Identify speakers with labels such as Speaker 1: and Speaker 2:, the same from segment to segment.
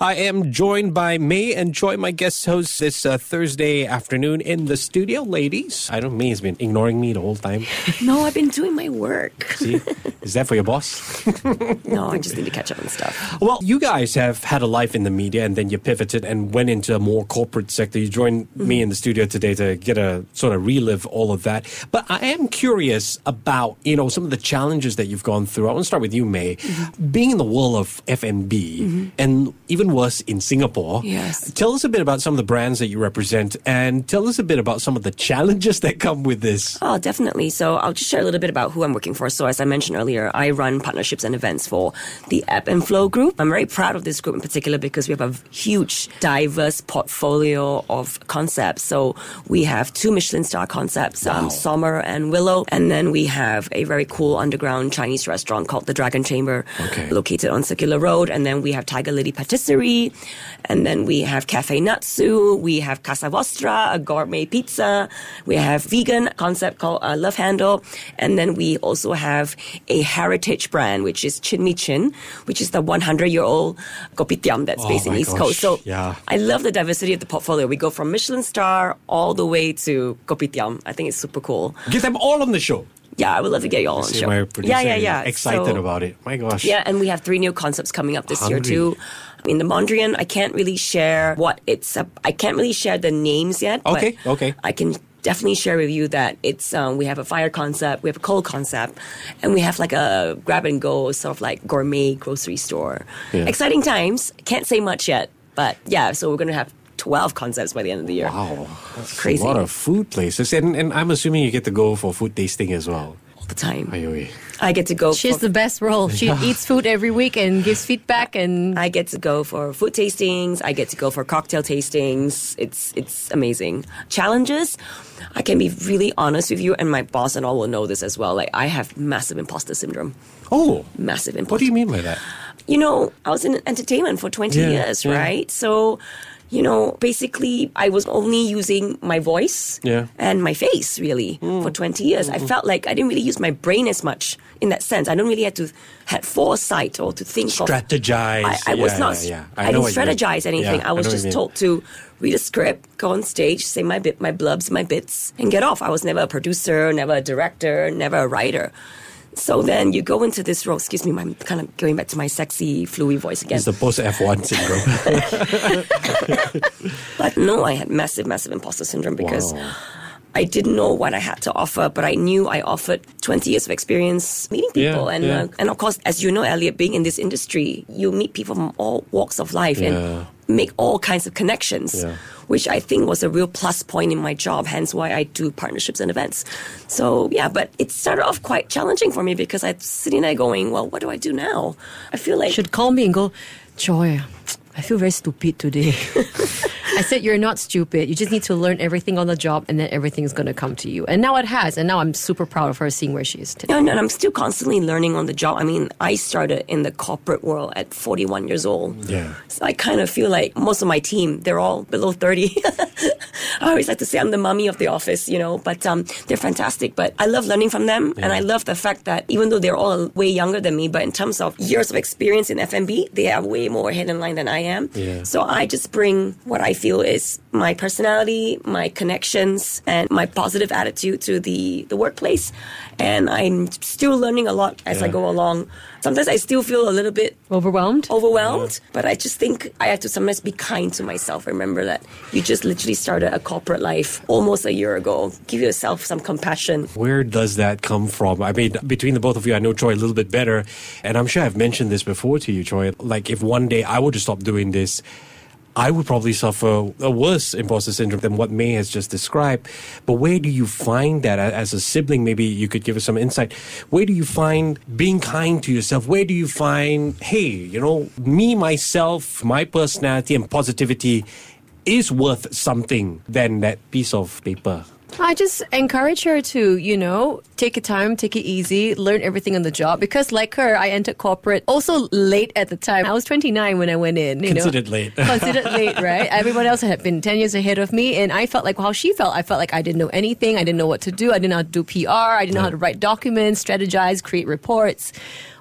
Speaker 1: I am joined by May and Choy, my guest hosts this uh, Thursday afternoon in the studio. Ladies, I don't May has been ignoring me the whole time.
Speaker 2: No, I've been doing my work.
Speaker 1: See, is that for your boss?
Speaker 2: no, I just need to catch up on stuff.
Speaker 1: Well, you guys have had a life in the media and then you pivoted and went into a more corporate sector. You joined mm-hmm. me in the studio today to get a sort of relive all of that. But I am curious about, you know, some of the challenges that you've gone through. I want to start with you, May. Mm-hmm. Being in the world of F&B mm-hmm. and even even worse in Singapore.
Speaker 2: Yes.
Speaker 1: Tell us a bit about some of the brands that you represent and tell us a bit about some of the challenges that come with this.
Speaker 2: Oh, definitely. So I'll just share a little bit about who I'm working for. So as I mentioned earlier, I run partnerships and events for the Ebb and Flow group. I'm very proud of this group in particular because we have a huge, diverse portfolio of concepts. So we have two Michelin star concepts, um, wow. um, Sommer and Willow. And then we have a very cool underground Chinese restaurant called the Dragon Chamber, okay. located on Circular Road. And then we have Tiger Lily Patisserie and then we have Cafe Natsu. We have Casa Vostra, a gourmet pizza. We have vegan concept called uh, Love Handle. And then we also have a heritage brand, which is Chin Mee Chin, which is the 100 year old kopitiam that's oh based in East gosh. Coast. So
Speaker 1: yeah.
Speaker 2: I love the diversity of the portfolio. We go from Michelin star all the way to kopitiam. I think it's super cool.
Speaker 1: Get them all on the show.
Speaker 2: Yeah, I would love to get you all on the show.
Speaker 1: yeah, yeah, yeah. Excited so, about it. My gosh.
Speaker 2: Yeah, and we have three new concepts coming up this Hungry. year too. In the Mondrian, I can't really share what it's. I can't really share the names yet.
Speaker 1: Okay, okay.
Speaker 2: I can definitely share with you that it's um, we have a fire concept, we have a cold concept, and we have like a grab and go sort of like gourmet grocery store. Yeah. Exciting times. Can't say much yet, but yeah. So we're gonna have 12 concepts by the end of the year.
Speaker 1: Wow. That's crazy. A lot of food places. And, and I'm assuming you get to go for food tasting as well.
Speaker 2: All the time.
Speaker 1: Ayoy.
Speaker 2: I get to go.
Speaker 3: She's
Speaker 2: for,
Speaker 3: the best role. She eats food every week and gives feedback. And
Speaker 2: I get to go for food tastings. I get to go for cocktail tastings. It's it's amazing. Challenges. I can be really honest with you, and my boss and all will know this as well. Like I have massive imposter syndrome.
Speaker 1: Oh,
Speaker 2: massive imposter.
Speaker 1: What do you mean by that?
Speaker 2: You know, I was in entertainment for twenty yeah, years, yeah. right? So you know, basically I was only using my voice
Speaker 1: yeah.
Speaker 2: and my face really mm. for 20 years. Mm-hmm. I felt like I didn't really use my brain as much in that sense. I don't really have to had foresight or to think
Speaker 1: strategize.
Speaker 2: Of, I, I
Speaker 1: yeah,
Speaker 2: was not.
Speaker 1: Yeah.
Speaker 2: I, I didn't strategize anything. I was I just told to read a script, go on stage, say my bit, my blubs, my bits, and get off. I was never a producer, never a director, never a writer. So then you go into this role. Excuse me, I'm kind of going back to my sexy, fluey voice again.
Speaker 1: It's the post F1
Speaker 2: syndrome. but no, I had massive, massive imposter syndrome because. Wow. I didn't know what I had to offer, but I knew I offered 20 years of experience meeting people.
Speaker 1: Yeah,
Speaker 2: and,
Speaker 1: yeah.
Speaker 2: Uh, and of course, as you know, Elliot, being in this industry, you meet people from all walks of life yeah. and make all kinds of connections which I think was a real plus point in my job, hence why I do partnerships and events. So, yeah, but it started off quite challenging for me because I'm sitting there going, well, what do I do now? I feel like.
Speaker 3: Should call me and go, Choy, I feel very stupid today. I said, You're not stupid. You just need to learn everything on the job and then everything is going to come to you. And now it has. And now I'm super proud of her seeing where she is today.
Speaker 2: No, no, I'm still constantly learning on the job. I mean, I started in the corporate world at 41 years old.
Speaker 1: Yeah.
Speaker 2: So I kind of feel like most of my team, they're all below 30. I always like to say I'm the mummy of the office, you know, but um, they're fantastic. But I love learning from them. Yeah. And I love the fact that even though they're all way younger than me, but in terms of years of experience in F&B, they are way more ahead in line than I am.
Speaker 1: Yeah.
Speaker 2: So I just bring what I feel is my personality, my connections, and my positive attitude to the, the workplace. And I'm still learning a lot as yeah. I go along. Sometimes I still feel a little bit
Speaker 3: overwhelmed.
Speaker 2: Overwhelmed, yeah. but I just think I have to sometimes be kind to myself. Remember that you just literally started a corporate life almost a year ago. Give yourself some compassion.
Speaker 1: Where does that come from? I mean, between the both of you, I know Choy a little bit better, and I'm sure I've mentioned this before to you, Choy. Like, if one day I were to stop doing this, I would probably suffer a worse imposter syndrome than what May has just described. But where do you find that as a sibling? Maybe you could give us some insight. Where do you find being kind to yourself? Where do you find, hey, you know, me, myself, my personality and positivity is worth something than that piece of paper?
Speaker 3: I just encourage her to, you know, take your time, take it easy, learn everything on the job. Because like her, I entered corporate also late at the time. I was 29 when I went in. You
Speaker 1: Considered
Speaker 3: know?
Speaker 1: late.
Speaker 3: Considered late, right? Everyone else had been 10 years ahead of me. And I felt like how she felt. I felt like I didn't know anything. I didn't know what to do. I didn't know how to do PR. I didn't know how to write documents, strategize, create reports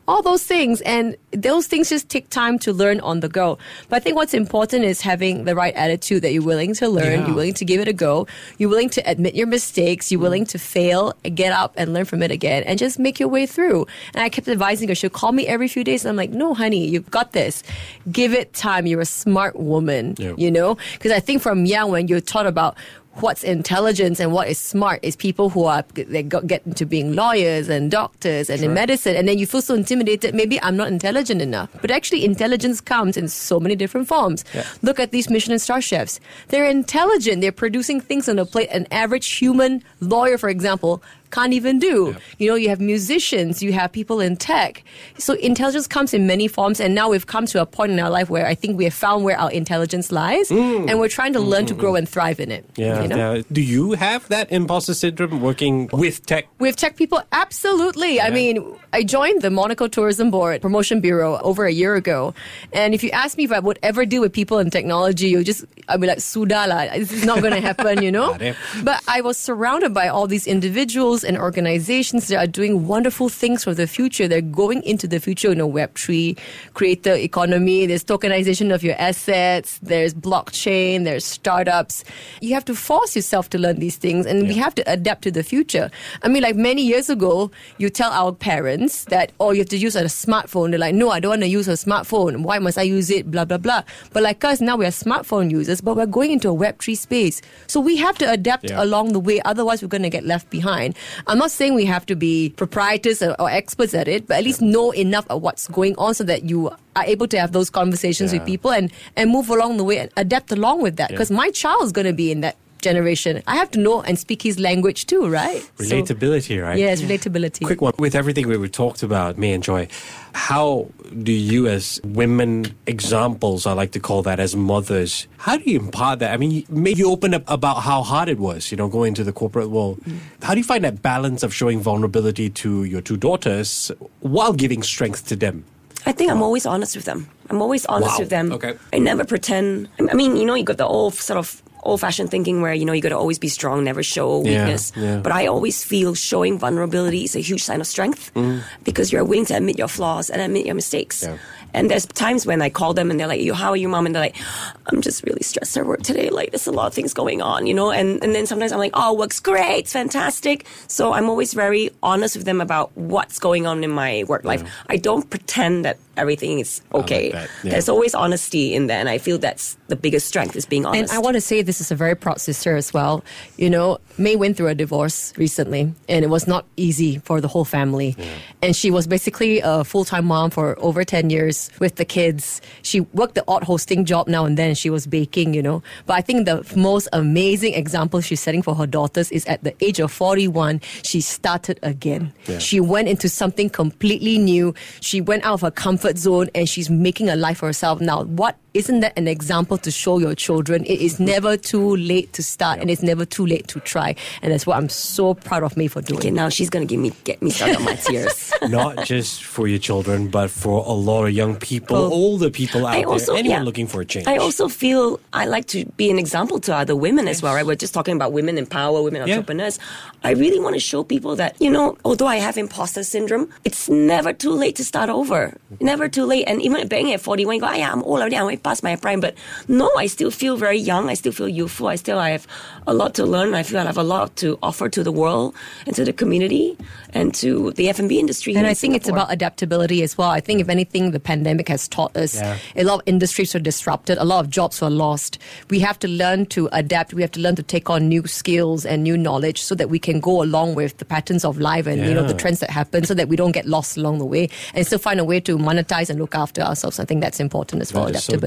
Speaker 3: all those things. And those things just take time to learn on the go. But I think what's important is having the right attitude that you're willing to learn,
Speaker 1: Yeah.
Speaker 3: you're willing to give it a go, you're willing to admit your mistakes, you're mm. willing to fail, get up and learn from it again, and just make your way through. And I kept advising her, she'll call me every few days, and I'm like, no, honey, you've got this. Give it time. You're a smart woman,
Speaker 1: Yeah.
Speaker 3: you know? Because I think from young, when you're taught about what's intelligence and what is smart is people who are they got, get into being lawyers and doctors and in medicine and then you feel so intimidated maybe i'm not intelligent enough. But actually intelligence comes in so many different forms.
Speaker 1: Yeah.
Speaker 3: look at these michelin star chefs. They're intelligent. They're producing things on a plate. An average human lawyer for example can't even do.
Speaker 1: Yeah.
Speaker 3: You know, you have musicians, you have people in tech. So intelligence comes in many forms, and now we've come to a point in our life where I think we have found where our intelligence lies, and we're trying to learn to grow and thrive in it.
Speaker 1: Mm. Yeah,
Speaker 3: you know?
Speaker 1: yeah. Do you have that imposter syndrome working with tech?
Speaker 3: With tech people, absolutely. I mean, I joined the Monaco Tourism Board Promotion Bureau over a year ago. And if you ask me if I would ever deal with people in technology, you'll just, I'll be like, Sudala, this is not going to happen, you know? But I was surrounded by all these individuals and organizations that are doing wonderful things for the future. They're going into the future, you know, Web3, creator economy, there's tokenization of your assets, there's blockchain, there's startups. You have to force yourself to learn these things and we have to adapt to the future. I mean, like many years ago, you tell our parents that, oh, you have to use a smartphone. They're like, no, I don't want to use a smartphone. Why must I use it? Blah, blah, blah. But like us, now we are smartphone users, but we're going into a Web3 space. So we have to adapt
Speaker 1: Yeah.
Speaker 3: along the way. Otherwise, we're going to get left behind. I'm not saying we have to be proprietors or, or experts at it, but at least know enough of what's going on so that you are able to have those conversations
Speaker 1: Yeah.
Speaker 3: with people and, and move along the way and adapt along with that.
Speaker 1: Yeah.
Speaker 3: Because my child is going to be in that generation. I have to know and speak his language too, right? So-
Speaker 1: Relatability, right?
Speaker 3: yes, relatability.
Speaker 1: Quick one. With everything we we talked about, me and Choy, how do you, as women examples, I like to call that, as mothers, how do you impart that? I mean, maybe you open up about how hard it was, you know, going into the corporate world.
Speaker 3: Mm.
Speaker 1: How do you find that balance of showing vulnerability to your two daughters while giving strength to them?
Speaker 2: I think I'm always honest with them. I'm always honest
Speaker 1: Wow.
Speaker 2: with them.
Speaker 1: Okay.
Speaker 2: I never pretend. I mean, you know, you got the old sort of old fashioned thinking where, you know, you got to always be strong, never show weakness.
Speaker 1: yeah.
Speaker 2: But I always feel showing vulnerability is a huge sign of strength
Speaker 1: Mm.
Speaker 2: because you're willing to admit your flaws and admit your mistakes.
Speaker 1: Yeah.
Speaker 2: And there's times when I call them and they're like, "You, how are you, mom?" And they're like, "I'm just really stressed at work today. Like, there's a lot of things going on, you know." And and then sometimes I'm like, "Oh, work's great, it's fantastic." So I'm always very honest with them about what's going on in my work life. I don't pretend that everything is okay.
Speaker 1: that, yeah.
Speaker 2: There's always honesty in there, and I feel that's the biggest strength is being honest.
Speaker 3: And I want to say this is a very proud sister as well. You know, May went through a divorce recently, and it was not easy for the whole family. And she was basically a full time mom for over 10 years with the kids. She worked the odd hosting job now and then. She was baking, you know. But I think the most amazing example she's setting for her daughters is at the age of 41, she started again.
Speaker 1: Yeah.
Speaker 3: She went into something completely new. She went out of her comfort zone and she's making a life for herself now. What isn't that an example to show your children? It is never too late to start and it's never too late to try. And that's what I'm so proud of me for doing.
Speaker 2: okay, now she's gonna give me get me started on my tears.
Speaker 1: Not just for your children, but for a lot of young people,
Speaker 3: Well,
Speaker 1: older people out
Speaker 2: I
Speaker 1: there,
Speaker 2: also
Speaker 1: anyone
Speaker 2: yeah.
Speaker 1: looking for a change.
Speaker 2: I also feel I like to be an example to other women as well, right? We're just talking about women in power, women
Speaker 1: Yeah.
Speaker 2: entrepreneurs. I really want to show people that, you know, although I have imposter syndrome, it's never too late to start over. Never too late. And even being at 41, you go, "Ah, yeah, I'm old already, I'm way past my prime. But no, I still feel very young. I still feel youthful. I still I have a lot to learn. I feel I have a lot to offer to the world and to the community and to the F&B industry.
Speaker 3: And
Speaker 2: here
Speaker 3: I
Speaker 2: in
Speaker 3: think it's about adaptability as well. I think, if anything, the pandemic has taught us
Speaker 1: Yeah.
Speaker 3: a lot of industries were disrupted, a lot of jobs were lost. We have to learn to adapt. We have to learn to take on new skills and new knowledge so that we can go along with the patterns of life and you know the trends that happen, so that we don't get lost along the way and still find a way to monetize and look after ourselves. I think that's important as well.
Speaker 1: That is so